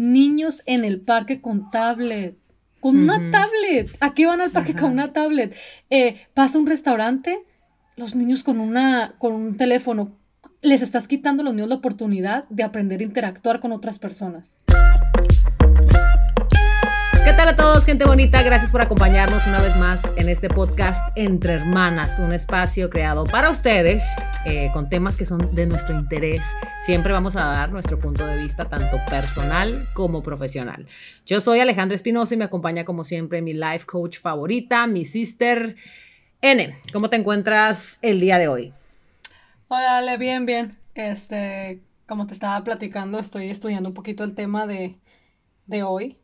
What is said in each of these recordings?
niños en el parque con tablet. Con una tablet. ¿A qué van al parque con una tablet? Eh, pasa un restaurante, los niños con, una, con un teléfono. Les estás quitando a los niños la oportunidad de aprender a interactuar con otras personas. ¿Qué tal a todos, gente bonita? Gracias por acompañarnos una vez más en este podcast Entre Hermanas, un espacio creado para ustedes eh, con temas que son de nuestro interés. Siempre vamos a dar nuestro punto de vista tanto personal como profesional. Yo soy Alejandra Espinosa y me acompaña como siempre mi life coach favorita, mi sister N. ¿Cómo te encuentras el día de hoy? Hola, Ale, bien, bien. Este, como te estaba platicando, estoy estudiando un poquito el tema de, de hoy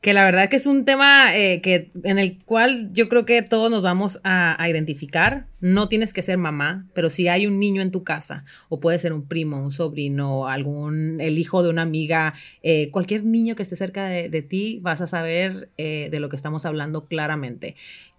que la verdad que es un tema eh, que, en el cual yo creo que todos nos vamos a, identificar. No tienes que ser mamá, pero si hay un niño en tu casa, o puede ser un primo, un sobrino, algún, el hijo de una amiga, eh, cualquier niño que esté cerca de, ti, vas a saber eh, de lo que estamos hablando claramente.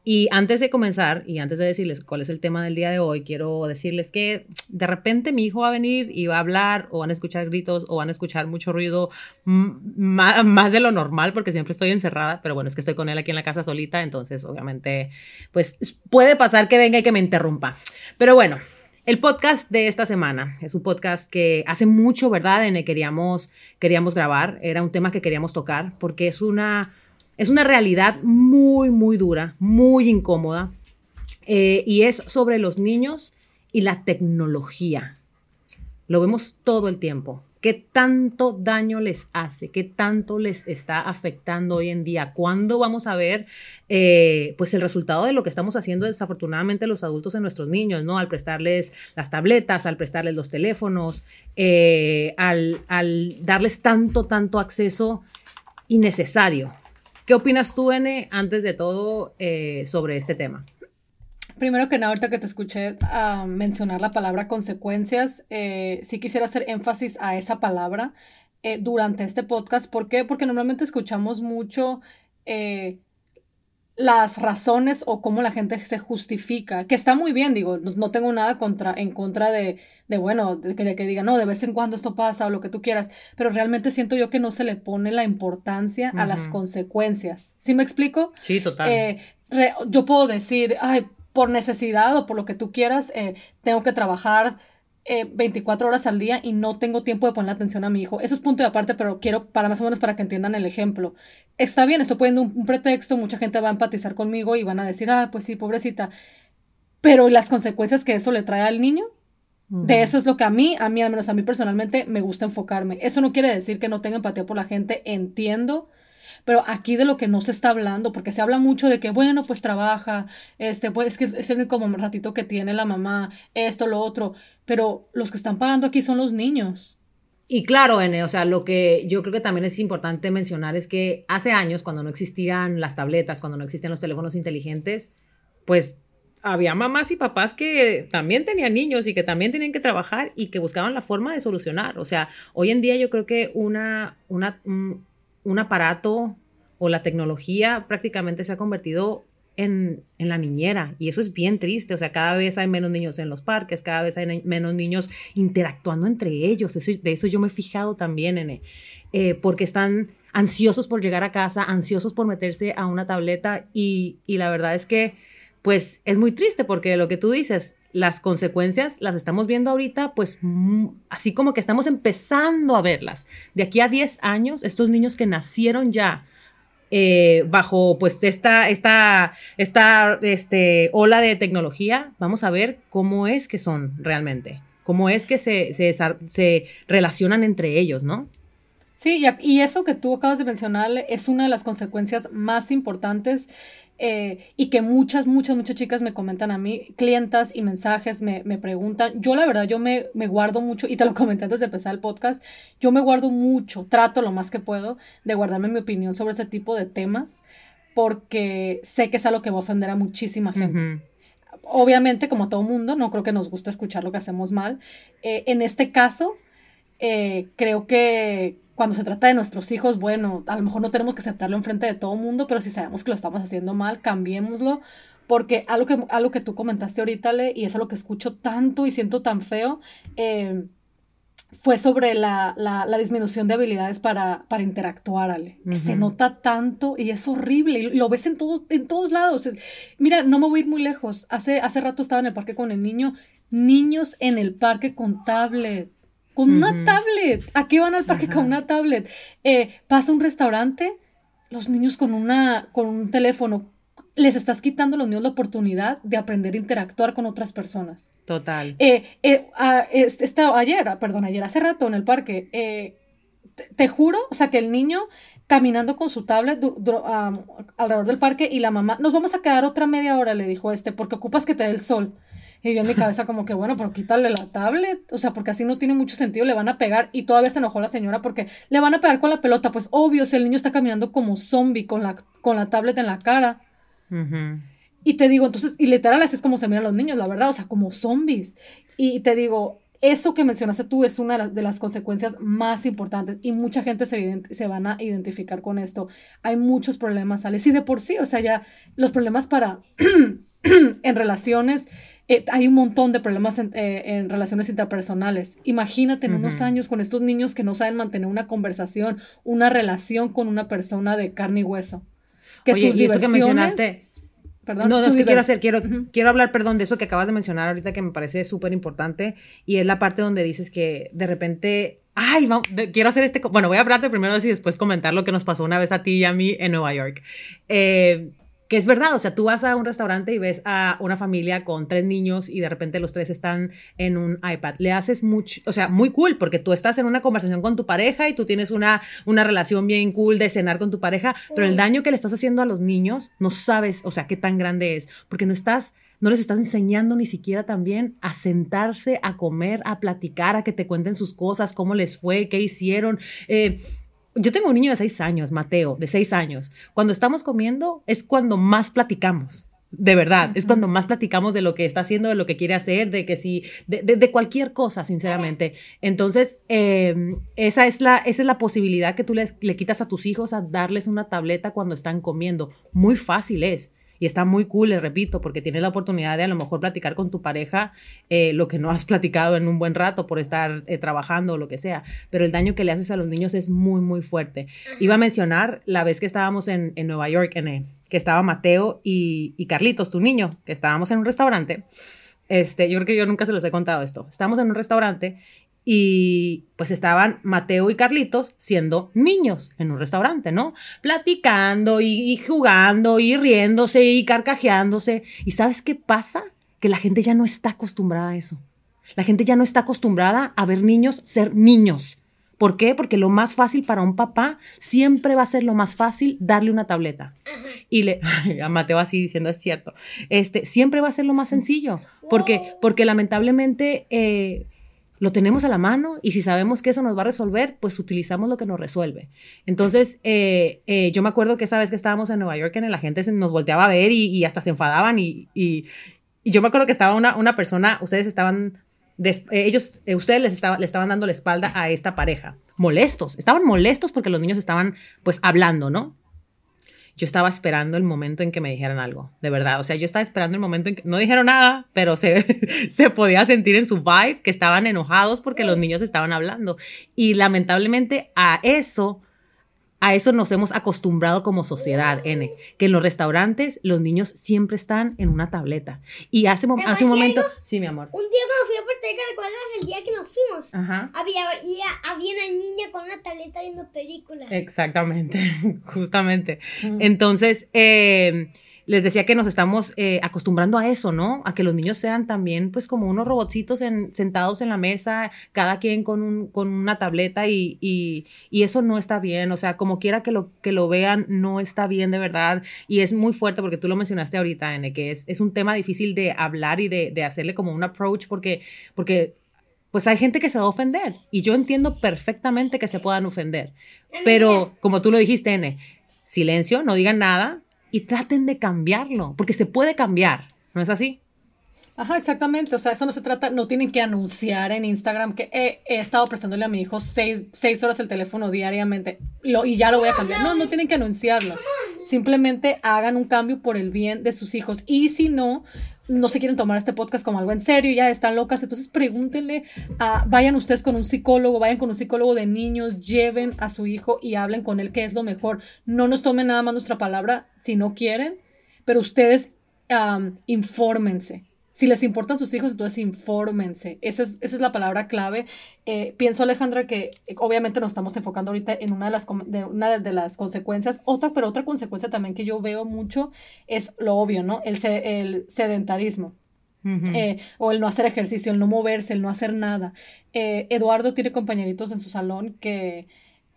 Y antes de comenzar y antes de decirles cuál es el tema del día de hoy, quiero decirles que de repente mi hijo va a venir y va a hablar o van a escuchar gritos o van a escuchar mucho ruido más, de lo normal porque siempre estoy encerrada, pero bueno, es que estoy con él aquí en la casa solita, entonces obviamente pues puede pasar que venga y que me interrumpa. Pero bueno, el podcast de esta semana es un podcast que hace mucho, ¿verdad? En el queríamos, queríamos grabar, era un tema que queríamos tocar porque es una es una realidad muy, muy dura, muy incómoda, eh, y es sobre los niños y la tecnología. Lo vemos todo el tiempo. ¿Qué tanto daño les hace? ¿Qué tanto les está afectando hoy en día? ¿Cuándo vamos a ver eh, pues el resultado de lo que estamos haciendo desafortunadamente los adultos en nuestros niños, ¿no? Al prestarles las tabletas, al prestarles los teléfonos, eh, al, al darles tanto, tanto acceso innecesario. ¿Qué opinas tú, N, antes de todo eh, sobre este tema? Primero que nada, ahorita que te escuché ah, mencionar la palabra consecuencias, eh, sí quisiera hacer énfasis a esa palabra eh, durante este podcast. ¿Por qué? Porque normalmente escuchamos mucho las razones o cómo la gente se justifica, que está muy bien, digo, no, tengo nada contra, en contra de, de bueno, de que, de que digan, no, de vez en cuando esto pasa o lo que tú quieras, pero realmente siento yo que no se le pone la importancia a las consecuencias. ¿Sí me explico? Sí, total. Eh, yo puedo decir, ay, por necesidad o por lo que tú quieras, eh, tengo que trabajar 24 eh, horas al día y no tengo tiempo de poner atención a mi hijo. Eso es punto de aparte, pero quiero para más o menos para que entiendan el ejemplo. Está bien, estoy poniendo un, pretexto, mucha gente va a empatizar conmigo y van a decir, ah, pues sí, pobrecita. Pero las consecuencias que eso le trae al niño, de eso es lo que a mí, a mí, al menos a mí personalmente, me gusta enfocarme. Eso no quiere decir que no tenga empatía por la gente, entiendo pero aquí de lo que no se está hablando, porque se habla mucho de que, bueno, pues trabaja, este, pues es que es el único ratito que tiene la mamá, esto, lo otro, pero los que están pagando aquí son los niños. Y claro, N, o sea, lo que yo creo que también es importante mencionar es que hace años, cuando no existían las tabletas, cuando no existían los teléfonos inteligentes, pues había mamás y papás que también tenían niños y que también tenían que trabajar y que buscaban la forma de solucionar. O sea, hoy en día yo creo que una, una, un aparato o la tecnología prácticamente se ha convertido en, la niñera y eso es bien triste, o sea, cada vez hay menos niños en los parques, cada vez hay menos niños interactuando entre ellos, de eso yo me he fijado también, en eh, porque están ansiosos por llegar a casa, ansiosos por meterse a una tableta y, y la verdad es que pues es muy triste porque lo que tú dices, las consecuencias las estamos viendo ahorita, pues así como que estamos empezando a verlas. De aquí a 10 años, estos niños que nacieron ya eh, bajo pues esta, esta, esta este, ola de tecnología, vamos a ver cómo es que son realmente, cómo es que se, se, se relacionan entre ellos, ¿no? Sí, y eso que tú acabas de mencionar es una de las consecuencias más importantes eh, y que muchas, muchas, muchas chicas me comentan a mí, clientas y mensajes me, me preguntan. Yo la verdad, yo me, me, guardo mucho, y te lo comenté antes de empezar el podcast, yo me guardo mucho, trato lo más que puedo de guardarme mi opinión sobre ese tipo de temas, porque sé que es algo que va a ofender a muchísima gente. Obviamente, como a todo mundo, no creo que nos guste escuchar lo que hacemos mal. Eh, en este caso, eh, creo que cuando se trata de nuestros hijos, bueno, a lo mejor no tenemos que aceptarlo enfrente de todo el mundo, pero si sabemos que lo estamos haciendo mal, cambiémoslo. Porque algo que, algo que tú comentaste ahorita, Le, y es algo que escucho tanto y siento tan feo, eh, fue sobre la, disminución de habilidades para, para interactuar, Ale. Se nota tanto y es horrible. Y lo ves en todos, en todos lados. Mira, no me voy a ir muy lejos. Hace, hace rato estaba en el parque con el niño. Niños en el parque con tablet. Con una tablet. ¿A qué van al parque con una tablet? Eh, pasa un restaurante, los niños con, una, con un teléfono les estás quitando a los niños la oportunidad de aprender a interactuar con otras personas. Total. Eh, eh, ayer, perdón, ayer, hace rato en el parque, eh, te, juro, o sea, que el niño caminando con su tablet alrededor del parque y la mamá, nos vamos a quedar otra media hora, le dijo este, porque ocupas que te dé el sol. Y yo en mi cabeza como que, bueno, pero quítale la tablet, o sea, porque así no tiene mucho sentido, le van a pegar y todavía se enojó la señora porque le van a pegar con la pelota, pues obvio, si el niño está caminando como zombie con la, con la tablet en la cara. Y te digo, entonces, y literal así es como se miran los niños, la verdad, o sea, como zombies. Y te digo, eso que mencionaste tú es una de las, consecuencias más importantes y mucha gente se, se, van a identificar con esto. Hay muchos problemas, Alex, y de por sí, o sea, ya los problemas para, en relaciones, eh, hay un montón de problemas en, eh, relaciones interpersonales. Imagínate en unos años con estos niños que no saben mantener una conversación, una relación con una persona de carne y hueso que Oye, y eso que mencionaste. Perdón, no, no, es que quiero hacer, quiero, quiero hablar, perdón, de eso que acabas de mencionar ahorita que me parece súper importante y es la parte donde dices que de repente, ay, vamos, quiero hacer este, bueno, voy a hablarte primero y después comentar lo que nos pasó una vez a ti y a mí en Nueva York. Eh, que es verdad, o sea, tú vas a un restaurante y ves a una familia con tres niños y de repente los tres están en un iPad. Le haces mucho, o sea, muy cool, porque tú estás en una conversación con tu pareja y tú tienes una, una relación bien cool de cenar con tu pareja, pero el daño que le estás haciendo a los niños no sabes, o sea, qué tan grande es, porque no estás no les estás enseñando ni siquiera también a sentarse, a comer, a platicar, a que te cuenten sus cosas, cómo les fue, qué hicieron. Eh, yo tengo un niño de seis años, Mateo, de seis años. Cuando estamos comiendo es cuando más platicamos. De verdad, es cuando más platicamos de lo que está haciendo, de lo que quiere hacer, de que si, de, cualquier cosa, sinceramente. Entonces, em, esa, es la, esa es la posibilidad que tú le quitas a tus hijos a darles una tableta cuando están comiendo. Muy fácil es. Y está muy cool, le repito, porque tienes la oportunidad de a lo mejor platicar con tu pareja eh, lo que no has platicado en un buen rato por estar eh, trabajando o lo que sea. Pero el daño que le haces a los niños es muy, muy fuerte. Iba a mencionar la vez que estábamos en, en Nueva York, en, que estaba Mateo y, y Carlitos, tu niño, que estábamos en un restaurante. Este, yo creo que yo nunca se los he contado esto. Estábamos en un restaurante y pues estaban Mateo y Carlitos siendo niños en un restaurante, ¿no? Platicando y, jugando y riéndose y carcajeándose. ¿Y sabes qué pasa? Que la gente ya no está acostumbrada a eso. La gente ya no está acostumbrada a ver niños ser niños. ¿Por qué? Porque lo más fácil para un papá siempre va a ser lo más fácil darle una tableta. Y le, a Mateo así diciendo, es cierto, este, siempre va a ser lo más sencillo. Porque, porque lamentablemente eh, lo tenemos a la mano y si sabemos que eso nos va a resolver, pues utilizamos lo que nos resuelve. Entonces, eh, eh, yo me acuerdo que esa vez que estábamos en Nueva York, en la gente se nos volteaba a ver y, hasta se enfadaban y, y, yo me acuerdo que estaba una, una persona, ustedes estaban, eh, ellos, ustedes les, estaba, le estaban dando la espalda a esta pareja, molestos, estaban molestos porque los niños estaban pues hablando, ¿no? Yo estaba esperando el momento en que me dijeran algo, de verdad. O sea, yo estaba esperando el momento en que no dijeron nada, pero se, se podía sentir en su vibe que estaban enojados porque los niños estaban hablando. Y lamentablemente a eso a eso nos hemos acostumbrado como sociedad, N, que en los restaurantes los niños siempre están en una tableta. Y hace, hace un momento... Sí, mi amor. Un día cuando fui a Puerto Rico, ¿recuerdas el día que nos fuimos? Ajá. Había, había, una niña con una tableta viendo películas. Exactamente, justamente. Entonces, eh, les decía que nos estamos eh, acostumbrando a eso, ¿no? A que los niños sean también, pues, como unos robotcitos sentados en la mesa, cada quien con, un, con una tableta y, y, eso no está bien. O sea, como quiera que lo, que lo vean, no está bien de verdad. Y es muy fuerte porque tú lo mencionaste ahorita, N, que es, es un tema difícil de hablar y de, de hacerle como un approach porque, porque pues hay gente que se va a ofender y yo entiendo perfectamente que se puedan ofender. Pero como tú lo dijiste, N, silencio, no digan nada, y traten de cambiarlo, porque se puede cambiar, ¿no es así? Ajá, exactamente. O sea, eso no se trata, no tienen que anunciar en Instagram que he, estado prestándole a mi hijo seis, seis, horas el teléfono diariamente y ya lo voy a cambiar. No, no tienen que anunciarlo. Simplemente hagan un cambio por el bien de sus hijos. Y si no, no se quieren tomar este podcast como algo en serio, ya están locas, entonces pregúntenle, a, vayan ustedes con un psicólogo, vayan con un psicólogo de niños, lleven a su hijo y hablen con él qué es lo mejor. No nos tomen nada más nuestra palabra si no quieren, pero ustedes infórmense. Si les importan sus hijos, entonces infórmense. Esa es, esa es la palabra clave. Eh, pienso, Alejandra, que eh, obviamente nos estamos enfocando ahorita en una de, las, de, una de las consecuencias. Otra, pero otra consecuencia también que yo veo mucho es lo obvio, ¿no? El, el sedentarismo. Eh, o el no hacer ejercicio, el no moverse, el no hacer nada. Eduardo tiene compañeritos en su salón que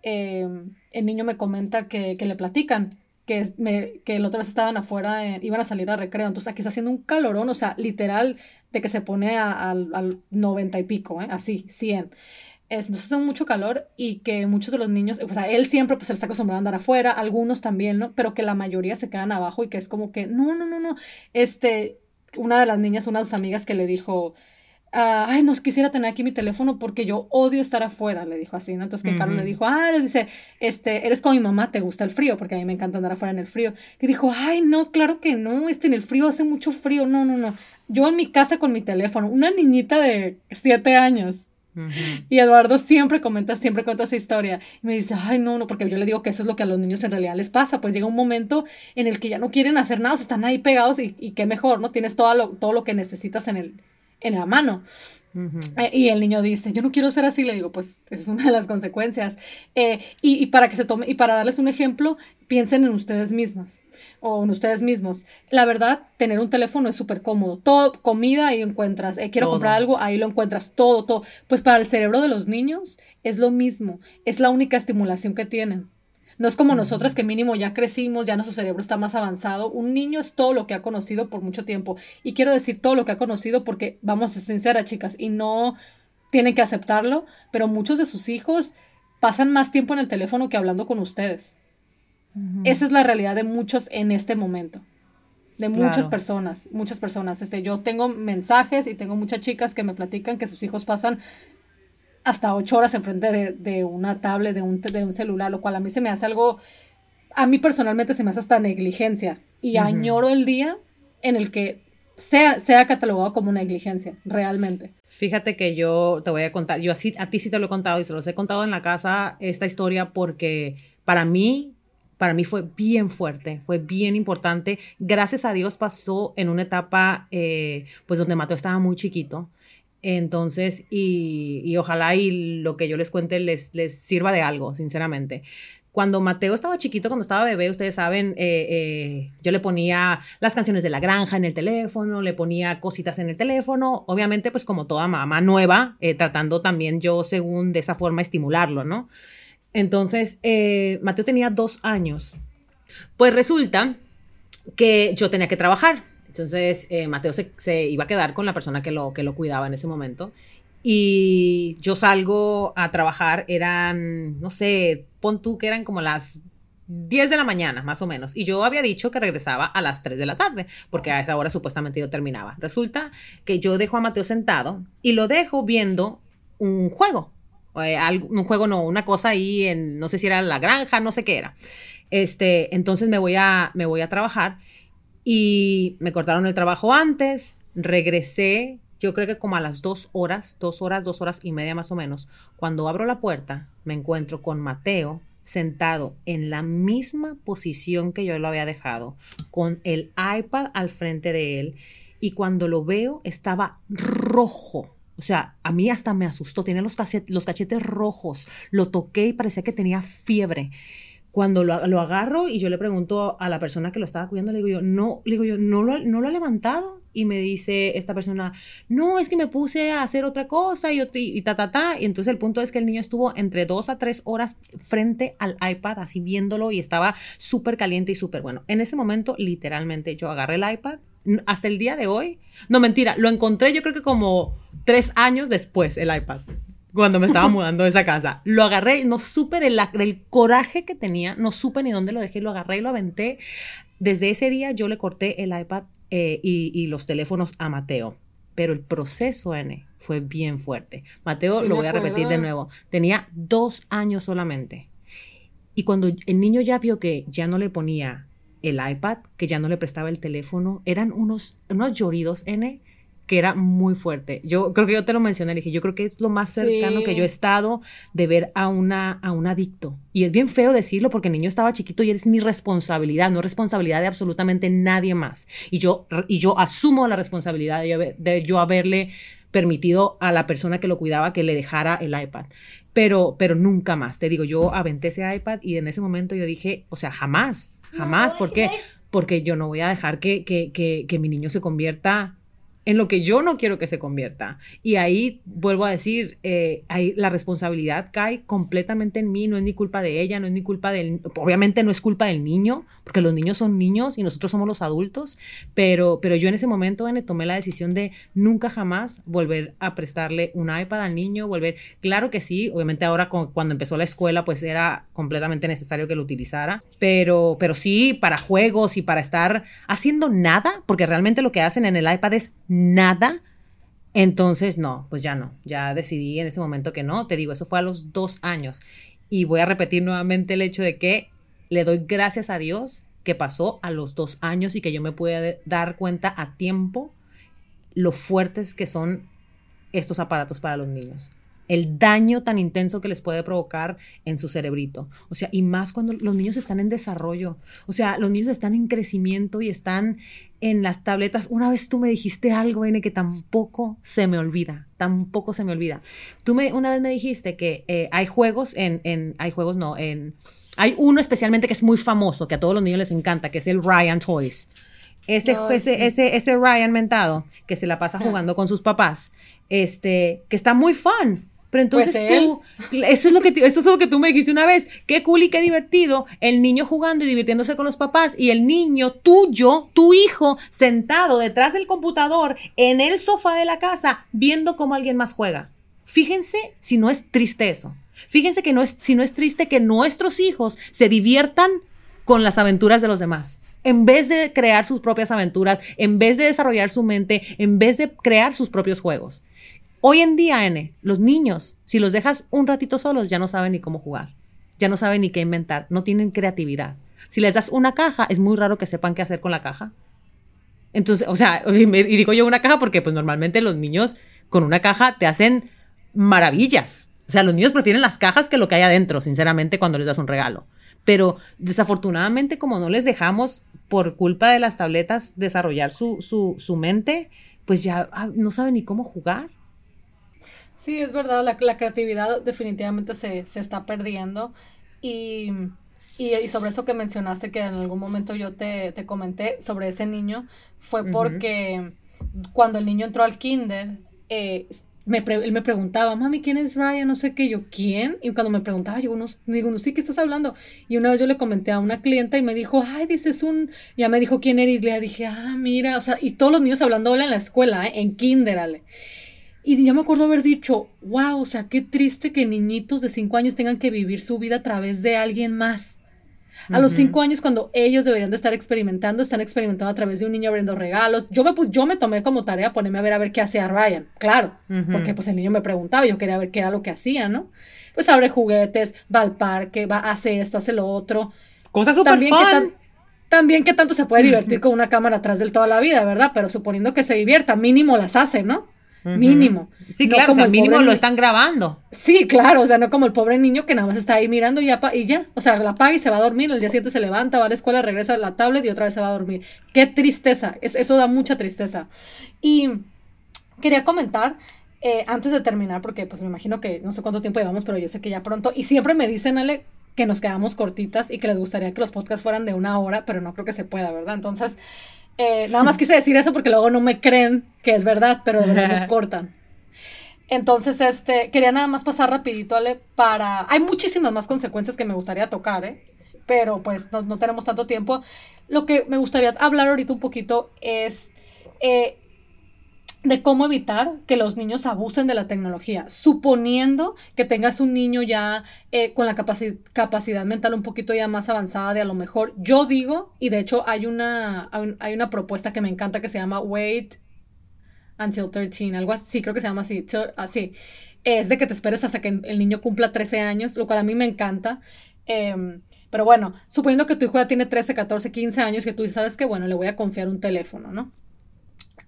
el niño me comenta que, que le platican que, me, que la vez estaban afuera, iban a salir a recreo, entonces aquí está haciendo un calorón, o sea, literal, de que se pone al 90 y pico, ¿eh? así, 100. entonces hace mucho calor y que muchos de los niños, o sea, él siempre pues él está acostumbrado a andar afuera, algunos también, ¿no? Pero que la mayoría se quedan abajo y que es como que, no, no, no, no, este, una de las niñas, una de sus amigas que le dijo, Ah, ay, no quisiera tener aquí mi teléfono porque yo odio estar afuera, le dijo así, ¿no? Entonces que Carlos le dijo, ah, le dice, este, eres como mi mamá, te gusta el frío, porque a mí me encanta andar afuera en el frío. Que dijo, ay, no, claro que no, este, en el frío hace mucho frío, no, no, no. Yo en mi casa con mi teléfono, una niñita de siete años. Y Eduardo siempre comenta, siempre cuenta esa historia. Y me dice, ay, no, no, porque yo le digo que eso es lo que a los niños en realidad les pasa. Pues llega un momento en el que ya no quieren hacer nada, o sea, están ahí pegados y, y qué mejor, ¿no? Tienes todo lo, todo lo que necesitas en el, en la mano. Eh, y el niño dice, yo no quiero ser así, le digo, pues esa es una de las consecuencias. Eh, y, para que se tome, y para darles un ejemplo, piensen en ustedes mismas o en ustedes mismos. La verdad, tener un teléfono es súper cómodo. Todo, comida ahí encuentras. Eh, quiero comprar algo, ahí lo encuentras. Todo, todo. Pues para el cerebro de los niños es lo mismo. Es la única estimulación que tienen. No es como nosotras que mínimo ya crecimos, ya nuestro cerebro está más avanzado. Un niño es todo lo que ha conocido por mucho tiempo. Y quiero decir todo lo que ha conocido porque, vamos a ser sinceras, chicas, y no tienen que aceptarlo, pero muchos de sus hijos pasan más tiempo en el teléfono que hablando con ustedes. Esa es la realidad de muchos en este momento. De muchas personas, muchas personas. Este, yo tengo mensajes y tengo muchas chicas que me platican que sus hijos pasan hasta ocho horas enfrente de, de una tablet, de un, de un celular, lo cual a mí se me hace algo, a mí personalmente se me hace hasta negligencia. Y añoro el día en el que sea, sea catalogado como negligencia, realmente. Fíjate que yo te voy a contar, yo así, a ti sí te lo he contado y se los he contado en la casa esta historia porque para mí, para mí fue bien fuerte, fue bien importante. Gracias a Dios pasó en una etapa, eh, pues donde Mateo estaba muy chiquito entonces, y, ojalá y lo que yo les cuente les, les sirva de algo, sinceramente cuando Mateo estaba chiquito, cuando estaba bebé, ustedes saben, eh, eh, yo le ponía las canciones de la granja en el teléfono, le ponía cositas en el teléfono, obviamente pues como toda mamá nueva, eh, tratando también yo según de esa forma estimularlo, ¿no? Entonces, Mateo tenía dos años. Pues resulta que yo tenía que trabajar. Entonces, eh, Mateo se, iba a quedar con la persona que lo, que lo cuidaba en ese momento. Y yo salgo a trabajar, eran, no sé, pon tú que eran como las 10 de la mañana, más o menos. Y yo había dicho que regresaba a las 3 de la tarde, porque a esa hora supuestamente yo terminaba. Resulta que yo dejo a Mateo sentado y lo dejo viendo un juego. Eh, un juego no, una cosa ahí en, no sé si era la granja, no sé qué era. Este, entonces me voy a, me voy a trabajar y me cortaron el trabajo antes, regresé, yo creo que como a las dos horas, dos horas, dos horas y media más o menos. Cuando abro la puerta, me encuentro con Mateo sentado en la misma posición que yo lo había dejado, con el iPad al frente de él. Y cuando lo veo, estaba rojo. O sea, a mí hasta me asustó. Tenía los, los cachetes rojos. Lo toqué y parecía que tenía fiebre cuando lo, agarro y yo le pregunto a la persona que lo estaba cuidando, le digo yo, no, le digo yo, ¿no lo, no lo ha levantado? Y me dice esta persona, no, es que me puse a hacer otra cosa y, y, ta, ta, ta. Y entonces el punto es que el niño estuvo entre dos a tres horas frente al iPad, así viéndolo y estaba súper caliente y súper bueno. En ese momento, literalmente, yo agarré el iPad. Hasta el día de hoy, no mentira, lo encontré yo creo que como tres años después el iPad cuando me estaba mudando de esa casa. Lo agarré, no supe del coraje que tenía, no supe ni dónde lo dejé, lo agarré y lo aventé. Desde ese día yo le corté el iPad eh, y, los teléfonos a Mateo. pero el proceso, N, fue bien fuerte. Mateo, lo voy a repetir de nuevo, tenía dos años solamente. Y cuando el niño ya vio que ya no le ponía el iPad, que ya no le prestaba el teléfono, eran unos, unos lloridos, N, que era muy fuerte. Yo creo que yo te lo mencioné, dije, yo creo que es lo más cercano que yo he estado de ver a, una, a un adicto. Y es bien feo decirlo porque el niño estaba chiquito y es mi responsabilidad, no responsabilidad de absolutamente nadie más. Y yo, y yo asumo la responsabilidad de de yo haberle permitido a la persona que lo cuidaba que le dejara el iPad. Pero, pero nunca más. Te digo, yo aventé ese iPad y en ese momento yo dije, o sea, jamás, jamás. ¿Por qué? Porque yo no voy a dejar que, que, que, que mi niño se convierta en lo que yo no quiero que se convierta. Y ahí vuelvo a decir, eh, ahí la responsabilidad cae completamente en mí, no es ni culpa de ella, no es ni culpa del, obviamente no es culpa del niño, porque los niños son niños y nosotros somos los adultos, pero, pero yo en ese momento N, tomé la decisión de nunca jamás volver a prestarle un iPad al niño, volver, claro que sí, obviamente ahora cuando empezó la escuela pues era completamente necesario que lo utilizara, pero, pero sí para juegos y para estar haciendo nada, porque realmente lo que hacen en el iPad es nada. Entonces, no, pues ya no, ya decidí en ese momento que no, te digo, eso fue a los dos años. Y voy a repetir nuevamente el hecho de que le doy gracias a Dios que pasó a los dos años y que yo me pude dar cuenta a tiempo lo fuertes que son estos aparatos para los niños el daño tan intenso que les puede provocar en su cerebrito. O sea, y más cuando los niños están en desarrollo. O sea, los niños están en crecimiento y están en las tabletas. Una vez tú me dijiste algo, N, que tampoco se me olvida. Tampoco se me olvida. Tú me, una vez me dijiste que eh, hay juegos en, en, hay juegos no, en, hay uno especialmente que es muy famoso, que a todos los niños les encanta, que es el Ryan Toys. Ese, ese, ese, ese, Ryan mentado que se la pasa jugando con sus papás, este, que está muy fun. Pero pues entonces tú, eso es, lo que, eso es lo que tú me dijiste una vez, qué cool y qué divertido, el niño jugando y divirtiéndose con los papás y el niño tuyo, tu hijo, sentado detrás del computador en el sofá de la casa viendo cómo alguien más juega. Fíjense si no es triste eso. Fíjense que no es, si no es triste que nuestros hijos se diviertan con las aventuras de los demás. En vez de crear sus propias aventuras, en vez de desarrollar su mente, en vez de crear sus propios juegos. Hoy en día, N, los niños, si los dejas un ratito solos, ya no saben ni cómo jugar, ya no saben ni qué inventar, no tienen creatividad. Si les das una caja, es muy raro que sepan qué hacer con la caja. Entonces, o sea, y digo yo una caja porque pues normalmente los niños con una caja te hacen maravillas. O sea, los niños prefieren las cajas que lo que hay adentro, sinceramente, cuando les das un regalo. Pero desafortunadamente, como no les dejamos por culpa de las tabletas desarrollar su, su, su mente, pues ya ah, no saben ni cómo jugar. Sí, es verdad, la, la creatividad definitivamente se, se está perdiendo y, y, sobre eso que mencionaste que en algún momento yo te, te comenté sobre ese niño, fue porque cuando el niño entró al kinder, eh, me él me preguntaba, mami, ¿quién es Ryan? No sé qué, yo, ¿quién? Y cuando me preguntaba, yo, no, digo, no, sí, ¿qué estás hablando? Y una vez yo le comenté a una clienta y me dijo, ay, dices un, ya me dijo quién era y le dije, ah, mira, o sea, y todos los niños hablando en la escuela, ¿eh? en kinder, Ale. Y ya me acuerdo haber dicho, wow, o sea, qué triste que niñitos de 5 años tengan que vivir su vida a través de alguien más. A los 5 años, cuando ellos deberían de estar experimentando, están experimentando a través de un niño abriendo regalos. Yo me, yo me tomé como tarea ponerme a ver a ver qué hacía Ryan, claro, porque pues el niño me preguntaba, yo quería ver qué era lo que hacía, ¿no? Pues abre juguetes, va al parque, va, hace esto, hace lo otro. Cosas súper también, también qué tanto se puede divertir con una cámara atrás del toda la vida, ¿verdad? Pero suponiendo que se divierta, mínimo las hace, ¿no? Mínimo. Sí, claro, o sea, mínimo lo están grabando. Sí, claro, o sea, no como el pobre niño que nada más está ahí mirando y ya, y ya, o sea, la paga y se va a dormir, el día siguiente se levanta, va a la escuela, regresa a la tablet y otra vez se va a dormir. Qué tristeza, eso da mucha tristeza. Y quería comentar, eh, antes de terminar, porque pues me imagino que no sé cuánto tiempo llevamos, pero yo sé que ya pronto, y siempre me dicen, Ale, que nos quedamos cortitas y que les gustaría que los podcasts fueran de una hora, pero no creo que se pueda, ¿verdad? Entonces, eh, nada más quise decir eso porque luego no me creen que es verdad, pero de verdad nos cortan. Entonces, este, quería nada más pasar rapidito, Ale, para... Hay muchísimas más consecuencias que me gustaría tocar, ¿eh? Pero pues no, no tenemos tanto tiempo. Lo que me gustaría hablar ahorita un poquito es eh, de cómo evitar que los niños abusen de la tecnología, suponiendo que tengas un niño ya eh, con la capacidad mental un poquito ya más avanzada de a lo mejor, yo digo, y de hecho hay una, hay una propuesta que me encanta que se llama Wait, until 13, algo así, creo que se llama así, así. Es de que te esperes hasta que el niño cumpla 13 años, lo cual a mí me encanta. Em, pero bueno, suponiendo que tu hijo ya tiene 13, 14, 15 años, que tú sabes que, bueno, le voy a confiar un teléfono, ¿no?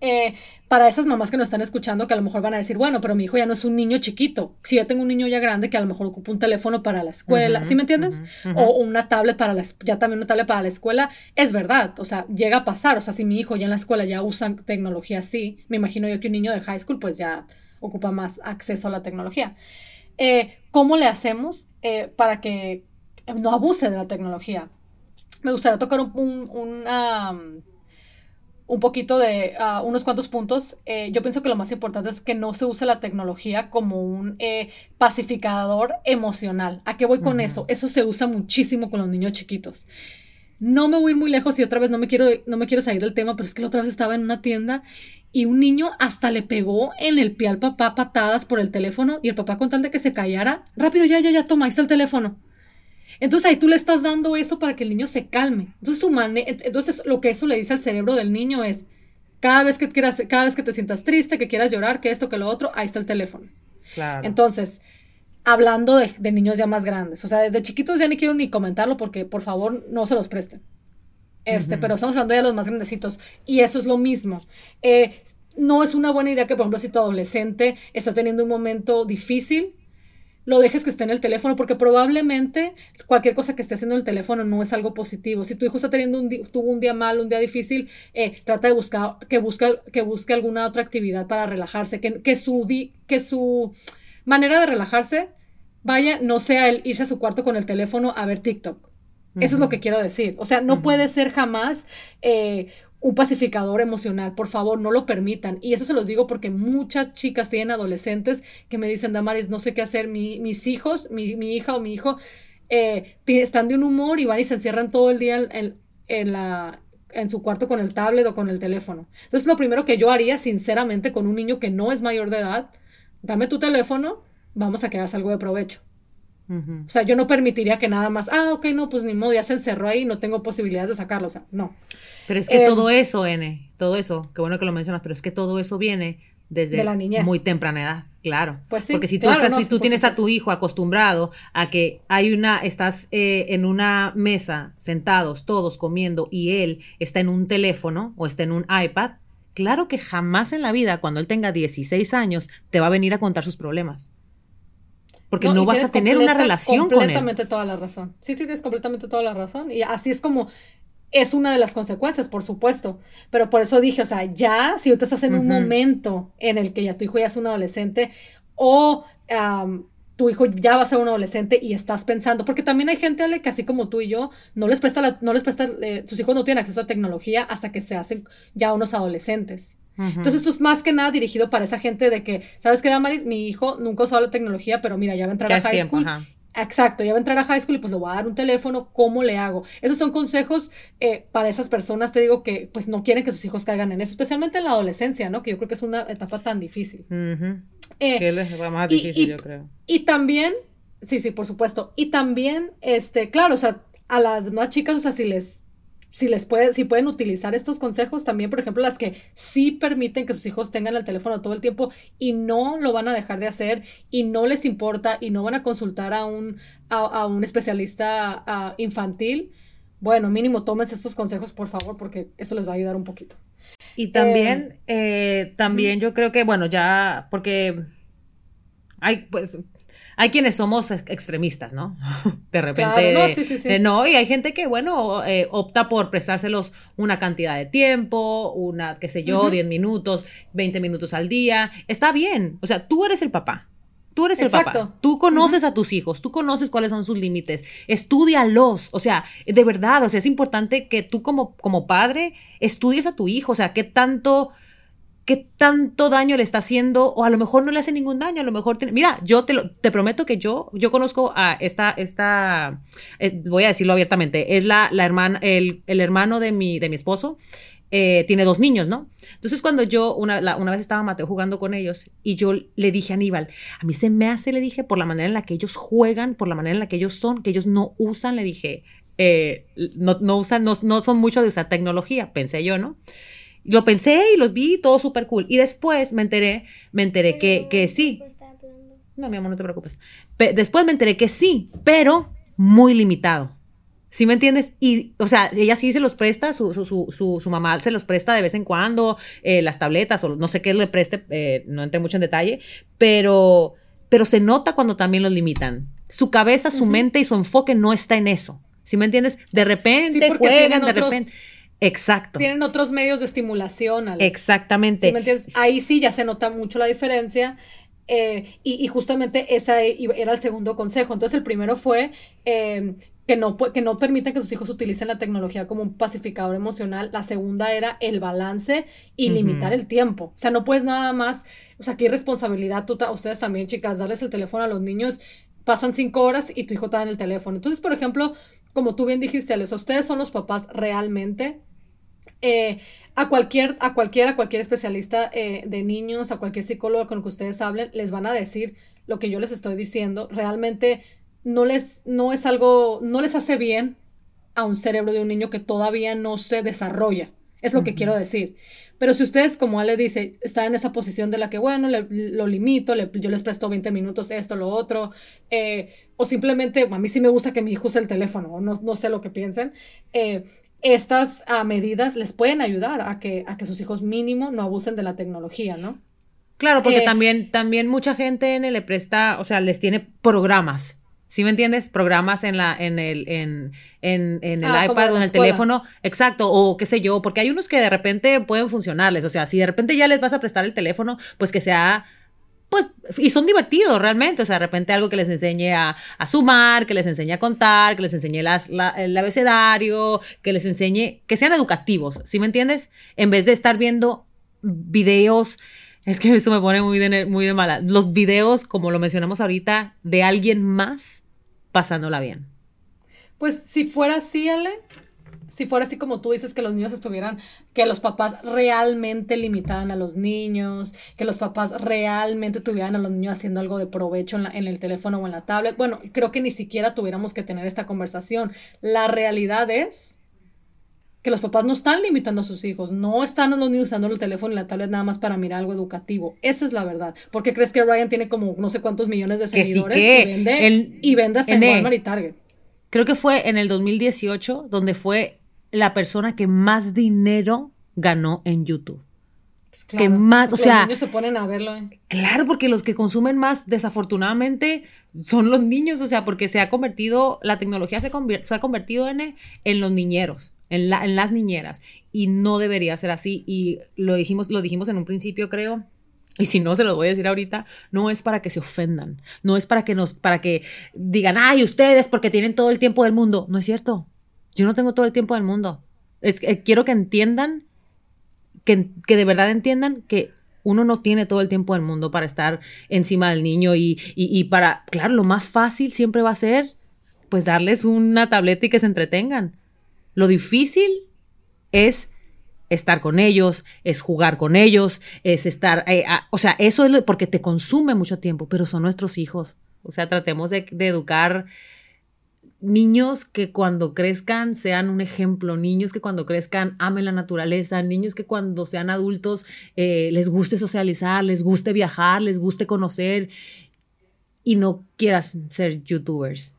Eh, para esas mamás que nos están escuchando, que a lo mejor van a decir, bueno, pero mi hijo ya no es un niño chiquito. Si yo tengo un niño ya grande que a lo mejor ocupa un teléfono para la escuela, ¿sí me entiendes? O una tablet para la, ya también una tablet para la escuela, es verdad, o sea, llega a pasar, o sea, si mi hijo ya en la escuela ya usa tecnología así, me imagino yo que un niño de high school pues ya ocupa más acceso a la tecnología. Eh, ¿Cómo le hacemos eh, para que no abuse de la tecnología? Me gustaría tocar un, un un poquito de ah, unos cuantos puntos. Eh, yo pienso que lo más importante es que no se use la tecnología como un eh, pacificador emocional. ¿A qué voy con eso? Eso se usa muchísimo con los niños chiquitos. No me voy a ir muy lejos y otra vez no me quiero, no me quiero salir del tema, pero es que la otra vez estaba en una tienda y un niño hasta le pegó en el pie al papá patadas por el teléfono y el papá con tal de que se callara, rápido, ya, ya, ya, toma, ahí está el teléfono. Entonces ahí tú le estás dando eso para que el niño se calme. Entonces, su entonces lo que eso le dice al cerebro del niño es, cada vez que quieras, cada vez que te sientas triste, que quieras llorar, que esto, que lo otro, ahí está el teléfono. Claro. Entonces, hablando de, niños ya más grandes, o sea, de chiquitos ya ni quiero ni comentarlo porque por favor no se los presten. Este, pero estamos hablando de los más grandecitos y eso es lo mismo. Eh, no es una buena idea que, por ejemplo, si tu adolescente está teniendo un momento difícil, lo dejes que esté en el teléfono, porque probablemente cualquier cosa que esté haciendo en el teléfono no es algo positivo. Si tu hijo está teniendo un tuvo un día mal, un día difícil, eh, trata de buscar, que busque, que busque alguna otra actividad para relajarse, que, que, su, que su manera de relajarse vaya, no sea el irse a su cuarto con el teléfono a ver TikTok. Eso es lo que quiero decir. O sea, no puede ser jamás eh, un pacificador emocional. Por favor, no lo permitan. Y eso se los digo porque muchas chicas tienen adolescentes que me dicen, Damaris, no sé qué hacer. mis hijos, mi, hija o mi hijo, eh, están de un humor y van y se encierran todo el día en, en, la, en su cuarto con el tablet o con el teléfono. Entonces, lo primero que yo haría, sinceramente, con un niño que no es mayor de edad, dame tu teléfono, vamos a que hagas algo de provecho. O sea, yo no permitiría que nada más, ah, ok, no, pues ni modo, ya se encerró ahí, no tengo posibilidades de sacarlo, o sea, no. Pero es que todo em, eso, N, todo eso, qué bueno que lo mencionas, pero es que todo eso viene desde la muy temprana edad, claro. Pues sí, Porque si tú, estás, si tú tienes a tu hijo acostumbrado a que hay una, estás eh, en una mesa sentados todos comiendo y él está en un teléfono o está en un iPad, claro que jamás en la vida, cuando él tenga 16 años, te va a venir a contar sus problemas porque no, vas a tener una relación con él. Completamente toda la razón. Sí, sí, tienes completamente toda la razón. Y así es como es una de las consecuencias, por supuesto. Pero por eso dije, o sea, ya, si tú estás en un momento en el que ya tu hijo ya es un adolescente o tu hijo ya va a ser un adolescente y estás pensando, porque también hay gente Ale, que así como tú y yo, no les presta, la, no les presta, eh, sus hijos no tienen acceso a tecnología hasta que se hacen ya unos adolescentes. Entonces esto es más que nada dirigido para esa gente de que, ¿sabes qué, Damaris? Mi hijo nunca usó la tecnología, pero mira, ya va a entrar a high school. Exacto, ya va a entrar a high school y pues le voy a dar un teléfono, ¿cómo le hago? Esos son consejos eh, para esas personas, te digo, que pues no quieren que sus hijos caigan en eso, especialmente en la adolescencia, ¿no? Que yo creo que es una etapa tan difícil. Eh, que es la más difícil, yo creo. Y también, sí, sí, por supuesto. Y también, este, claro, o sea, a las más chicas, o sea, si les si les puede, si pueden utilizar estos consejos también, por ejemplo, las que sí permiten que sus hijos tengan el teléfono todo el tiempo y no lo van a dejar de hacer y no les importa y no van a consultar a un, a, un especialista infantil, bueno, mínimo tómense estos consejos, por favor, porque eso les va a ayudar un poquito. Y también, eh, eh, también yo creo que, bueno, ya, porque hay, pues, hay quienes somos extremistas, ¿no? De repente. no, sí, sí, sí. Eh, no, y hay gente que, bueno, eh, opta por prestárselos una cantidad de tiempo, una, qué sé yo, 10 minutos, 20 minutos al día. Está bien. O sea, tú eres el papá. Tú eres el papá. Tú conoces a tus hijos, tú conoces cuáles son sus límites. Estudialos. O sea, de verdad, o sea, es importante que tú como, como padre estudies a tu hijo. O sea, qué tanto qué tanto daño le está haciendo o a lo mejor no le hace ningún daño, a lo mejor tiene, mira, yo te, te prometo que yo, yo conozco a esta, esta, voy a decirlo abiertamente, es la, la hermana, el, el hermano de mi, de mi esposo, eh, tiene dos niños, ¿no? Entonces cuando yo una, una, vez estaba Mateo jugando con ellos y yo le dije a Aníbal, a mí se me hace, le dije, por la manera en la que ellos juegan, por la manera en la que ellos son, que ellos no usan, le dije, eh, no, no usan, no, no son mucho de usar tecnología, pensé yo, ¿no? Lo pensé y los vi, todo súper cool. Y después me enteré, me enteré que, que sí. No, mi amor, no te preocupes. después me enteré que sí, pero muy limitado. ¿Sí me entiendes? Y, o sea, ella sí se los presta, su, su, su, su mamá se los presta de vez en cuando, eh, las tabletas o no sé qué le preste, eh, no entré mucho en detalle, pero, pero se nota cuando también los limitan. Su cabeza, su mente y su enfoque no está en eso. ¿Sí me entiendes? De repente juegan, de repente. Exacto. Tienen otros medios de estimulación. Exactamente. ¿Sí me entiendes? Ahí sí ya se nota mucho la diferencia. Eh, y, justamente ese era el segundo consejo. Entonces, el primero fue que no, que no permitan que sus hijos utilicen la tecnología como un pacificador emocional. La segunda era el balance y limitar el tiempo. O sea, no puedes nada más, o sea, aquí responsabilidad, tú, ustedes también, chicas, darles el teléfono a los niños, pasan cinco horas y tu hijo está en el teléfono. Entonces, por ejemplo, como tú bien dijiste, Alex, ustedes son los papás realmente. Eh, a cualquier, a cualquier, a cualquier especialista eh, de niños, a cualquier psicólogo con el que ustedes hablen, les van a decir lo que yo les estoy diciendo. Realmente no les, no es algo, no les hace bien a un cerebro de un niño que todavía no se desarrolla. Es lo que quiero decir. Pero si ustedes, como Ale dice, están en esa posición de la que, bueno, lo limito, yo les presto 20 minutos esto, lo otro, eh, o simplemente, a mí sí me gusta que mi hijo use el teléfono, no, no sé lo que piensen, eh, estas ah, medidas les pueden ayudar a que, a que sus hijos mínimo no abusen de la tecnología, ¿no? Claro, porque eh, también, también mucha gente en le presta, o sea, les tiene programas ¿Sí me entiendes? Programas en la, en el, en, en, en el ah, iPad o en el teléfono. Exacto. O qué sé yo, porque hay unos que de repente pueden funcionarles. O sea, si de repente ya les vas a prestar el teléfono, pues que sea pues, y son divertidos realmente, o sea, de repente algo que les enseñe a, a sumar, que les enseñe a contar, que les enseñe el abecedario, que les enseñe, que sean educativos, ¿sí me entiendes? En vez de estar viendo videos, es que eso me pone muy de, muy de mala, los videos, como lo mencionamos ahorita, de alguien más pasándola bien. Pues si fuera así, Ale, si fuera así como tú dices, que los niños estuvieran, que los papás realmente limitaran a los niños, que los papás realmente tuvieran a los niños haciendo algo de provecho en, en, el teléfono o en la tablet, bueno, creo que ni siquiera tuviéramos que tener esta conversación. La realidad es que los papás no están limitando a sus hijos, no están los niños usando el teléfono y la tablet nada más para mirar algo educativo. Esa es la verdad. Porque crees que Ryan tiene como no sé cuántos millones de seguidores y vende, y vende hasta en Walmart y Target. Creo que fue en el 2018 donde fue la persona que más dinero ganó en YouTube. Pues que más, o sea, los niños se ponen a verlo. ¿eh? Claro, porque los que consumen más, desafortunadamente, son los niños, o sea, porque se ha convertido, la tecnología se, se ha convertido en, en los niñeros en, las niñeras. Y no debería ser así. Y lo dijimos, lo dijimos en un principio, creo. Y si no, se lo voy a decir ahorita, no es para que se ofendan, no es para que nos, para que digan, ay, ustedes porque tienen todo el tiempo del mundo. No es cierto. Yo no tengo todo el tiempo del mundo. Es, quiero que entiendan, que, que de verdad entiendan que uno no tiene todo el tiempo del mundo para estar encima del niño y, y, para, claro, lo más fácil siempre va a ser, pues darles una tableta y que se entretengan. Lo difícil es estar con ellos, es jugar con ellos, es estar, eh, o sea, eso es porque te consume mucho tiempo, pero son nuestros hijos. O sea, tratemos de, educar niños que cuando crezcan sean un ejemplo, niños que cuando crezcan amen la naturaleza, niños que cuando sean adultos eh, les guste socializar, les guste viajar, les guste conocer y no quieras ser youtubers.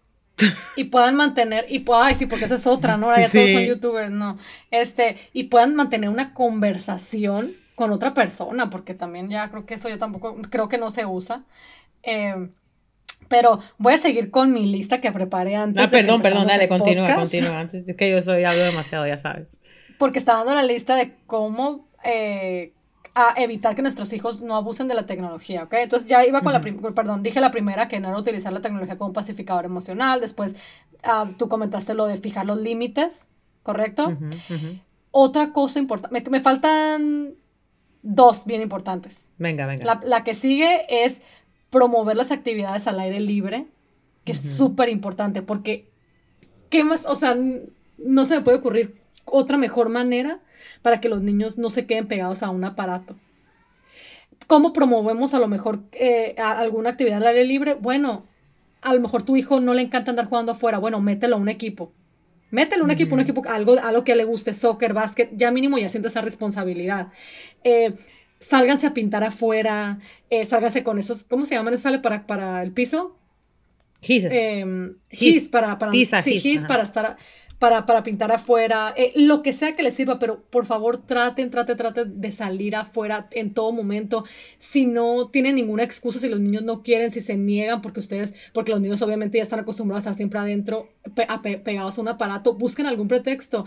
y puedan mantener, y puedan, ay, sí, porque esa es otra, ¿no? Ahora ya todos son youtubers, no. Este, y puedan mantener una conversación con otra persona, porque también ya creo que eso ya tampoco, creo que no se usa. Em, pero voy a seguir con mi lista que preparé antes. Ah, perdón, perdón, dale, continúa, continúa. Antes, es que yo soy, hablo demasiado, ya sabes. Porque está dando la lista de cómo eh, a evitar que nuestros hijos no abusen de la tecnología, ¿ok? Entonces ya iba con la, perdón, dije la primera que no era utilizar la tecnología como un pacificador emocional, después ah, tú comentaste lo de fijar los límites, ¿correcto? Otra cosa importante, me, faltan dos bien importantes. Venga, venga. La, la, que sigue es promover las actividades al aire libre, que es súper importante, porque, ¿qué más? O sea, no se me puede ocurrir otra mejor manera para que los niños no se queden pegados a un aparato. ¿Cómo promovemos a lo mejor eh, alguna actividad al aire libre? Bueno, a lo mejor tu hijo no le encanta andar jugando afuera. Bueno, mételo a un equipo. Métele un equipo, un equipo, algo, algo que le guste, soccer, básquet, ya mínimo ya siente esa responsabilidad. Eh, sálganse a pintar afuera, eh, sálganse con esos, ¿cómo se llaman? ¿Sale para, para el piso? Gises. Eh, para, para, sí, para estar para, para pintar afuera, eh, lo que sea que les sirva, pero por favor traten, traten, traten de salir afuera en todo momento. Si no tienen ninguna excusa, si los niños no quieren, si se niegan, porque ustedes, porque los niños obviamente ya están acostumbrados a estar siempre adentro, pegados a un aparato, busquen algún pretexto.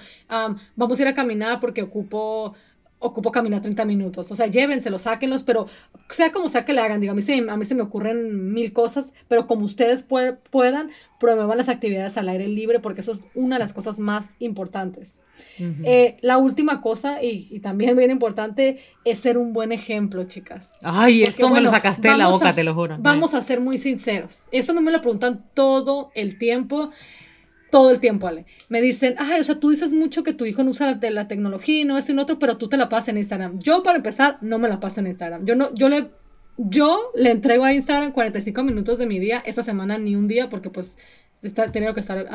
vamos a ir a caminar porque ocupo ocupo caminar 30 minutos. O sea, llévenselos, sáquenlos, pero sea como sea que le hagan, digo, a mí se, a mí se me ocurren mil cosas, pero como ustedes puedan, promuevan las actividades al aire libre porque eso es una de las cosas más importantes. Eh, la última cosa, y, también bien importante, es ser un buen ejemplo, chicas. Ay, esto me lo sacaste de la boca, te lo juro. Vamos a ser muy sinceros. Eso me lo preguntan todo el tiempo todo el tiempo, Ale. Me dicen, ay, o sea, tú dices mucho que tu hijo no usa la, la tecnología y no es en otro, pero tú te la pasas en Instagram. Yo, para empezar, no me la paso en Instagram. Yo no, yo le, yo le entrego a Instagram 45 minutos de mi día, esta semana ni un día, porque pues he tenido que estar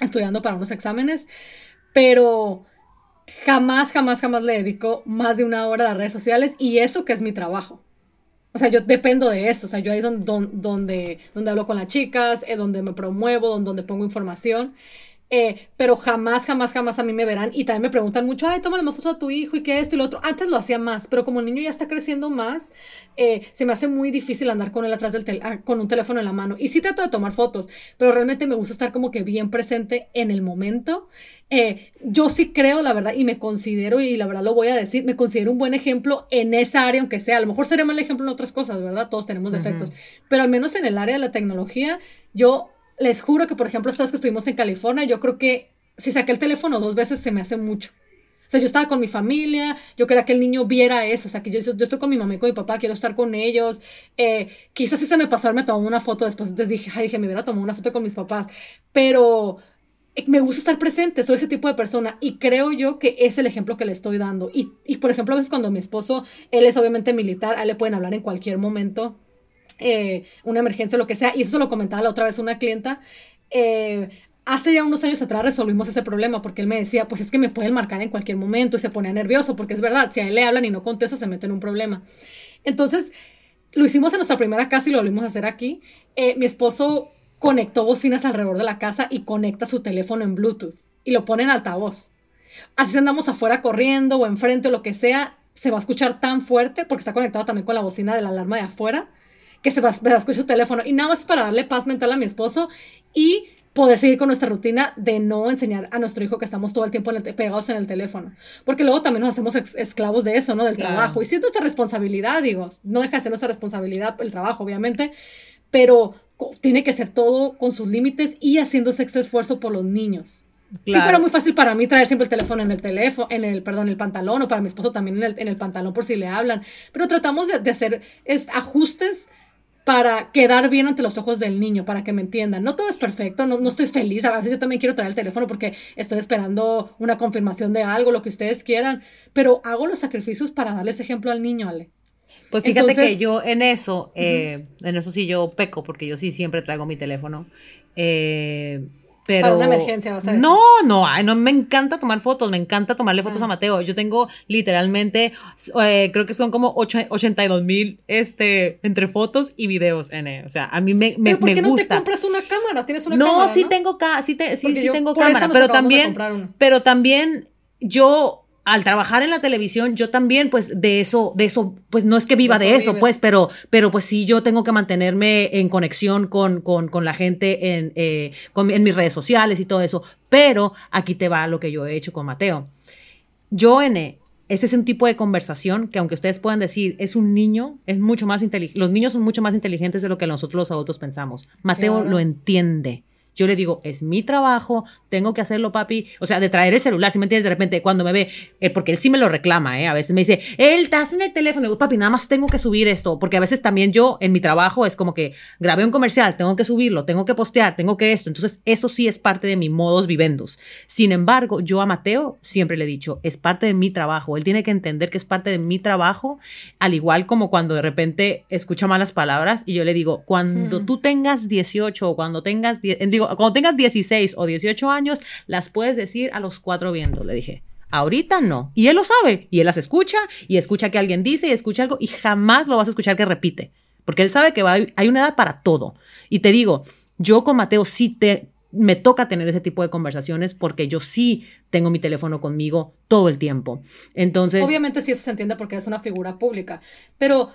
estudiando para unos exámenes, pero jamás, jamás, jamás le dedico más de una hora a las redes sociales y eso que es mi trabajo. O sea, yo dependo de eso. O sea, yo ahí donde, donde, donde hablo con las chicas, donde me promuevo, donde pongo información. Eh, pero jamás, jamás, jamás a mí me verán. Y también me preguntan mucho, ay, tómale más fotos a tu hijo y qué esto y lo otro. Antes lo hacía más, pero como el niño ya está creciendo más, eh, se me hace muy difícil andar con él atrás del ah, con un teléfono en la mano. Y sí trato de tomar fotos, pero realmente me gusta estar como que bien presente en el momento. Eh, yo sí creo, la verdad, y me considero, y la verdad lo voy a decir, me considero un buen ejemplo en esa área, aunque sea. A lo mejor sería mal ejemplo en otras cosas, ¿verdad? Todos tenemos defectos. Pero al menos en el área de la tecnología, yo les juro que, por ejemplo, esta vez que estuvimos en California, yo creo que si saqué el teléfono dos veces se me hace mucho. O sea, yo estaba con mi familia, yo quería que el niño viera eso, o sea, que yo, yo estoy con mi mamá y con mi papá, quiero estar con ellos. Eh, quizás si se me pasó, me tomó una foto después, entonces dije, ay, dije, me hubiera tomado una foto con mis papás, pero eh, me gusta estar presente, soy ese tipo de persona y creo yo que es el ejemplo que le estoy dando. Y, y por ejemplo, a veces cuando mi esposo, él es obviamente militar, a él le pueden hablar en cualquier momento eh, una emergencia, lo que sea, y eso lo comentaba la otra vez una clienta. Eh, hace ya unos años atrás resolvimos ese problema porque él me decía, pues es que me pueden marcar en cualquier momento y se ponía nervioso, porque es verdad, si a él le hablan y no contesta, se mete en un problema. Entonces, lo hicimos en nuestra primera casa y lo volvimos a hacer aquí. Eh, mi esposo conectó bocinas alrededor de la casa y conecta su teléfono en Bluetooth y lo pone en altavoz. Así andamos afuera corriendo o enfrente o lo que sea, se va a escuchar tan fuerte porque está conectado también con la bocina de la alarma de afuera que se escuchar su teléfono. Y nada más para darle paz mental a mi esposo y poder seguir con nuestra rutina de no enseñar a nuestro hijo que estamos todo el tiempo pegados en el teléfono. Porque luego también nos hacemos esclavos de eso, ¿no? Del trabajo. Y si es nuestra responsabilidad, digo, no deja de ser nuestra responsabilidad el trabajo, obviamente, pero tiene que ser todo con sus límites y haciendo extra esfuerzo por los niños. Si fuera muy fácil para mí traer siempre el teléfono en el teléfono, en el, perdón, el pantalón, o para mi esposo también en el, en el pantalón por si le hablan. Pero tratamos de, de hacer ajustes para quedar bien ante los ojos del niño, para que me entiendan. No todo es perfecto, no, no, estoy feliz. A veces yo también quiero traer el teléfono porque estoy esperando una confirmación de algo, lo que ustedes quieran, pero hago los sacrificios para darles ejemplo al niño, Ale. Pues fíjate que yo en eso, eh, en eso sí yo peco, porque yo sí siempre traigo mi teléfono. Eh, pero, Para una emergencia, o sea. No, no, ay, no, me encanta tomar fotos, me encanta tomarle fotos a ah. Mateo. Yo tengo literalmente, eh, creo que son como 82 mil este, entre fotos y videos en O sea, a mí me, me, ¿Pero por qué no te compras una cámara? ¿Tienes una no, cámara? Sí, tengo sí, te, sí, sí tengo cámara, pero también, pero también yo al trabajar en la televisión, yo también, pues, de eso, de eso, pues no es que viva de eso, pues, pero, pero pues sí, yo tengo que mantenerme en conexión con, con, con la gente en, eh, en mis redes sociales y todo eso. Pero aquí te va lo que yo he hecho con Mateo. Yo, N, ese es un tipo de conversación que aunque ustedes puedan decir, es un niño, es mucho más inteligente, los niños son mucho más inteligentes de lo que nosotros los adultos pensamos. Mateo lo entiende. Yo le digo, es mi trabajo, tengo que hacerlo, papi. O sea, de traer el celular, si me entiendes, de repente cuando me ve, eh, porque él sí me lo reclama, ¿eh? A veces me dice, él estás en el teléfono. Le digo, papi, nada más tengo que subir esto, porque a veces también yo en mi trabajo es como que grabé un comercial, tengo que subirlo, tengo que postear, tengo que esto. Entonces, eso sí es parte de mi modos vivendus. Sin embargo, yo a Mateo siempre le he dicho, es parte de mi trabajo. Él tiene que entender que es parte de mi trabajo, al igual como cuando de repente escucha malas palabras y yo le digo, cuando tú tengas 18 o cuando tengas 10, digo, cuando tengas 16 o 18 años, las puedes decir a los cuatro vientos, le dije. Ahorita no. Y él lo sabe. Y él las escucha y escucha que alguien dice y escucha algo y jamás lo vas a escuchar que repite. Porque él sabe que va, hay una edad para todo. Y te digo, yo con Mateo sí te, me toca tener ese tipo de conversaciones porque yo sí tengo mi teléfono conmigo todo el tiempo. Entonces... Obviamente sí eso se entiende porque eres una figura pública, pero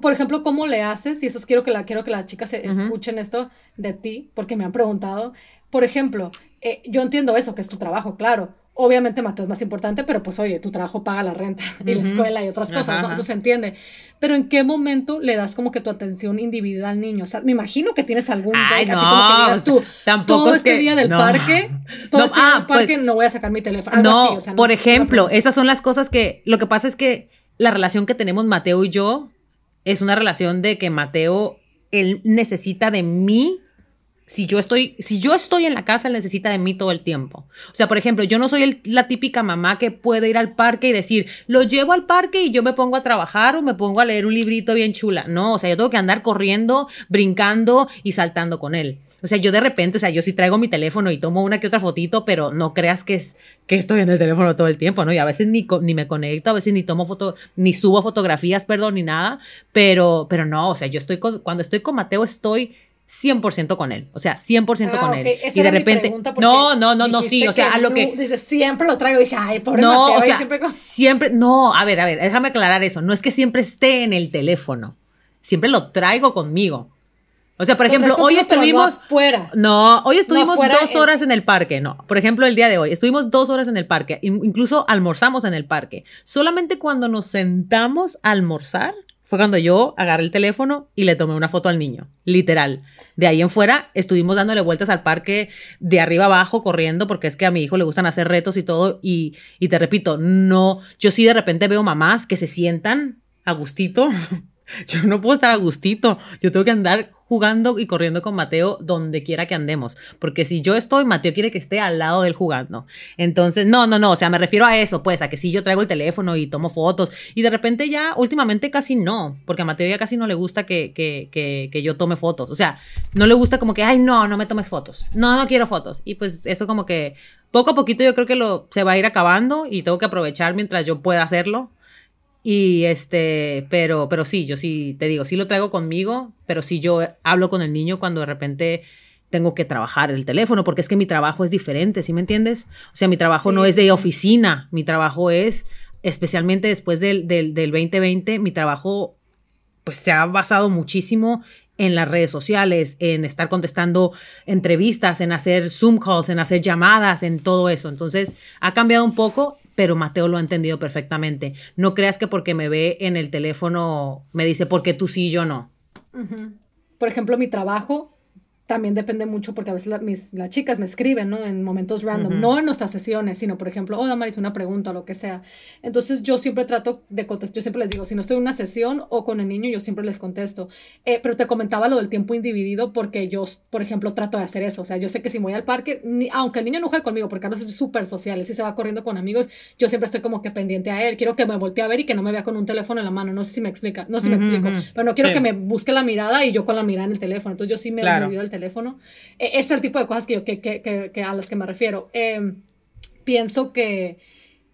por ejemplo, ¿cómo le haces? Y eso es, quiero que la quiero que las chicas escuchen esto de ti porque me han preguntado. Por ejemplo, eh, yo entiendo eso, que es tu trabajo, claro, Obviamente Mateo es más importante, pero pues oye, tu trabajo paga la renta y la escuela y otras cosas, ¿no? Eso se entiende. Pero ¿en qué momento le das como que tu atención individual al niño? O sea, me imagino que tienes algún Ay, así como que digas tú, tampoco todo este día del parque, todo este día del ah, pues parque no voy a sacar mi teléfono. no, por ejemplo, esas son las cosas que, lo que pasa es que la relación que tenemos Mateo y yo es una relación de que Mateo, él necesita de mí si yo estoy, si yo estoy en la casa, él necesita de mí todo el tiempo. O sea, por ejemplo, yo no soy la típica mamá que puede ir al parque y decir, lo llevo al parque y yo me pongo a trabajar o me pongo a leer un librito bien chula. No, o sea, yo tengo que andar corriendo, brincando y saltando con él. O sea, yo de repente, o sea, yo sí traigo mi teléfono y tomo una que otra fotito, pero no creas que es que estoy en el teléfono todo el tiempo, ¿no? Y a veces ni, ni me conecto, a veces ni tomo foto, ni subo fotografías, perdón, ni nada, pero, pero no, o sea, yo estoy cuando estoy con Mateo estoy 100% con él, o sea, 100% ah, con él. y de repente, no, no, no, no, sí, o sea, a lo que... Dice, siempre lo traigo, dije, ay, pobre no, Mateo, o sea, siempre, siempre, no, a ver, a ver, déjame aclarar eso, no es que siempre esté en el teléfono, siempre lo traigo conmigo. O sea, por ejemplo, hoy estuvimos. fuera. No, hoy estuvimos dos horas en el parque. No, por ejemplo, el día de hoy estuvimos dos horas en el parque. Incluso almorzamos en el parque. Solamente cuando nos sentamos a almorzar fue cuando yo agarré el teléfono y le tomé una foto al niño, literal. De ahí en fuera estuvimos dándole vueltas al parque de arriba abajo, corriendo, porque es que a mi hijo le gustan hacer retos y todo. Y, y te repito, no, yo sí de repente veo mamás que se sientan a gustito Yo no puedo estar a gustito. Yo tengo que andar jugando y corriendo con Mateo donde quiera que andemos. Porque si yo estoy, Mateo quiere que esté al lado del jugando. Entonces, no, no, no. O sea, me refiero a eso, pues, a que si yo traigo el teléfono y tomo fotos. Y de repente ya, últimamente casi no. Porque a Mateo ya casi no le gusta que, que, que, que yo tome fotos. O sea, no le gusta como que, ay, no, no me tomes fotos. No, no quiero fotos. Y pues eso como que poco a poquito yo creo que lo, se va a ir acabando y tengo que aprovechar mientras yo pueda hacerlo. Y este, pero, pero sí, yo sí, te digo, sí lo traigo conmigo, pero sí yo hablo con el niño cuando de repente tengo que trabajar el teléfono, porque es que mi trabajo es diferente, ¿sí me entiendes? O sea, mi trabajo no es de oficina, mi trabajo es, especialmente después del, del, del 2020, mi trabajo pues se ha basado muchísimo en las redes sociales, en estar contestando entrevistas, en hacer Zoom calls, en hacer llamadas, en todo eso. Entonces, ha cambiado un poco pero Mateo lo ha entendido perfectamente. No creas que porque me ve en el teléfono me dice, porque tú sí y yo no. Por ejemplo, mi trabajo también depende mucho porque a veces mis, las chicas me escriben, ¿no? En momentos random, no en nuestras sesiones, sino por ejemplo, oh, Damaris, una pregunta o lo que sea. Entonces yo siempre trato de contestar, yo siempre les digo, si no estoy en una sesión o con el niño, yo siempre les contesto. Eh, pero te comentaba lo del tiempo individido porque yo, por ejemplo, trato de hacer eso. O sea, yo sé que si voy al parque, aunque el niño no juegue conmigo, porque Carlos es súper social, él sí se va corriendo con amigos, yo siempre estoy como que pendiente a él. Quiero que me voltee a ver y que no me vea con un teléfono en la mano. No sé si me explica, no sé si me explico, pero no quiero que me busque la mirada y yo con la mirada en el teléfono. Entonces yo sí me claro. el teléfono. E-, es el tipo de cosas que, yo, que, que, que a las que me refiero. Em, pienso que,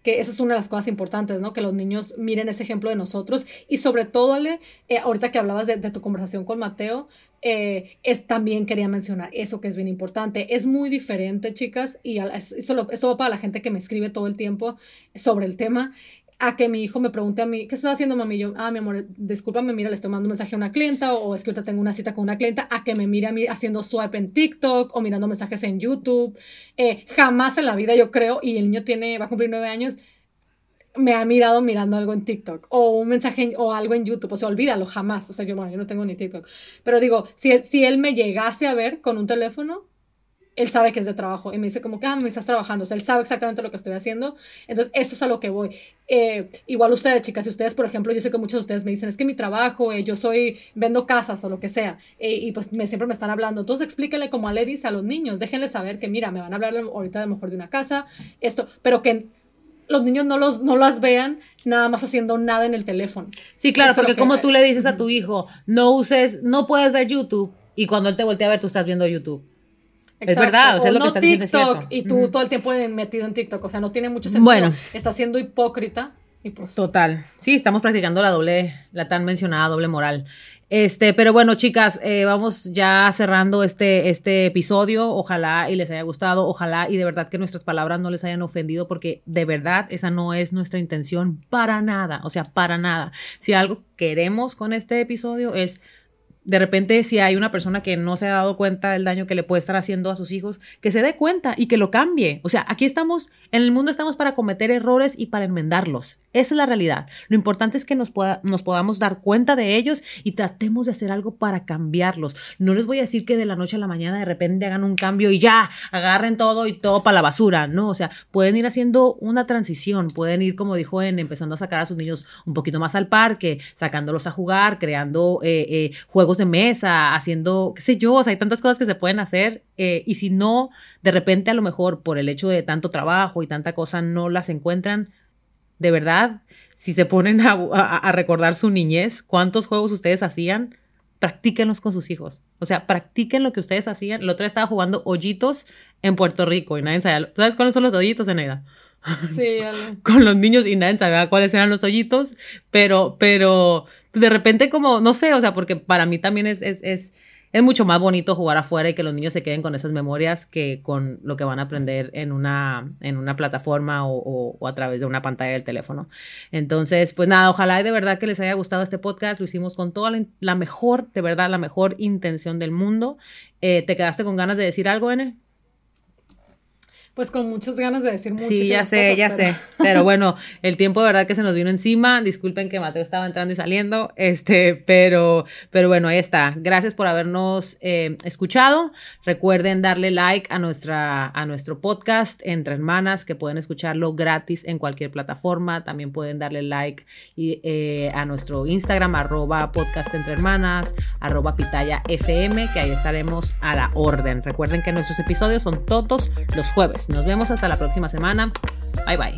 que esa es una de las cosas importantes, ¿no? Que los niños miren ese ejemplo de nosotros y sobre todo, Ale, eh, ahorita que hablabas de, tu conversación con Mateo, eh, es, también quería mencionar eso que es bien importante. Es muy diferente, chicas, y eso, eso va para la gente que me escribe todo el tiempo sobre el tema a que mi hijo me pregunte a mí, ¿qué estás haciendo, mami? yo, ah, mi amor, discúlpame, mira, le estoy mandando un mensaje a una clienta o, es que ahorita tengo una cita con una clienta, a que me mire a mí haciendo swipe en TikTok o mirando mensajes en YouTube. Eh, jamás en la vida, yo creo, y el niño tiene, va a cumplir nueve años, me ha mirado mirando algo en TikTok o un mensaje o algo en YouTube. O sea, olvídalo, jamás. O sea, yo, bueno, yo no tengo ni TikTok. Pero digo, si, si él me llegase a ver con un teléfono, él sabe que es de trabajo y me dice como que, ah, me estás trabajando, o sea, él sabe exactamente lo que estoy haciendo, entonces eso es a lo que voy. Eh, igual ustedes, chicas, si ustedes, por ejemplo, yo sé que muchos de ustedes me dicen, es que mi trabajo, eh, yo soy, vendo casas o lo que sea, eh, y pues me, siempre me están hablando, entonces explíquenle como a Ladies a los niños, déjenle saber que, mira, me van a hablar ahorita de mejor de una casa, esto, pero que los niños no, los, no las vean nada más haciendo nada en el teléfono. Sí, claro, porque como tú le dices a tu hijo, no uses, no puedes ver YouTube, y cuando él te voltea a ver, tú estás viendo YouTube. Es verdad, o sea, lo no que estás diciendo es TikTok y tú todo el tiempo metido en TikTok, o sea, no tiene mucho sentido. Bueno. Está siendo hipócrita y pues Total. Sí, estamos practicando la doble, la tan mencionada doble moral. Este, pero bueno, chicas, eh, vamos ya cerrando este, este episodio. Ojalá y les haya gustado. Ojalá y de verdad que nuestras palabras no les hayan ofendido, porque de verdad esa no es nuestra intención para nada. O sea, para nada. Si algo queremos con este episodio es de repente si hay una persona que no se ha dado cuenta del daño que le puede estar haciendo a sus hijos, que se dé cuenta y que lo cambie. O sea, aquí estamos, en el mundo estamos para cometer errores y para enmendarlos. Esa es la realidad. Lo importante es que nos, nos podamos dar cuenta de ellos y tratemos de hacer algo para cambiarlos. No les voy a decir que de la noche a la mañana de repente hagan un cambio y ya, agarren todo y todo para la basura. No, o sea, pueden ir haciendo una transición, pueden ir, como dijo en, empezando a sacar a sus niños un poquito más al parque, sacándolos a jugar, creando eh, eh, juegos de mesa, haciendo, qué sé yo, o sea, hay tantas cosas que se pueden hacer eh, y si no, de repente a lo mejor por el hecho de tanto trabajo y tanta cosa no las encuentran, de verdad, si se ponen a, a, a recordar su niñez, cuántos juegos ustedes hacían, practíquenlos con sus hijos. O sea, practiquen lo que ustedes hacían. El otro día estaba jugando hoyitos en Puerto Rico y nadie sabía. ¿Sabes cuáles son los hoyitos, Eneida? Sí, con los niños y nadie sabía cuáles eran los hoyitos, pero, pero de repente como, no sé, o sea, porque para mí también es, es, es, es mucho más bonito jugar afuera y que los niños se queden con esas memorias que con lo que van a aprender en una, en una plataforma o, a través de una pantalla del teléfono. Entonces, pues nada, ojalá y de verdad que les haya gustado este podcast. Lo hicimos con toda la, la mejor, de verdad, la mejor intención del mundo. Eh, ¿Te quedaste con ganas de decir algo, N? Pues con muchas ganas de decir muchas Sí, ya sé, cosas, ya pero- sé. Pero bueno, el tiempo de verdad que se nos vino encima. Disculpen que Mateo estaba entrando y saliendo. Este, pero, pero bueno, ahí está. Gracias por habernos eh, escuchado. Recuerden darle like a nuestra, a nuestro podcast Entre Hermanas, que pueden escucharlo gratis en cualquier plataforma. También pueden darle like y, eh, a nuestro Instagram, arroba podcast entre hermanas, arroba pitaya FM, que ahí estaremos a la orden. Recuerden que nuestros episodios son todos los jueves. Nos vemos hasta la próxima semana. Bye bye.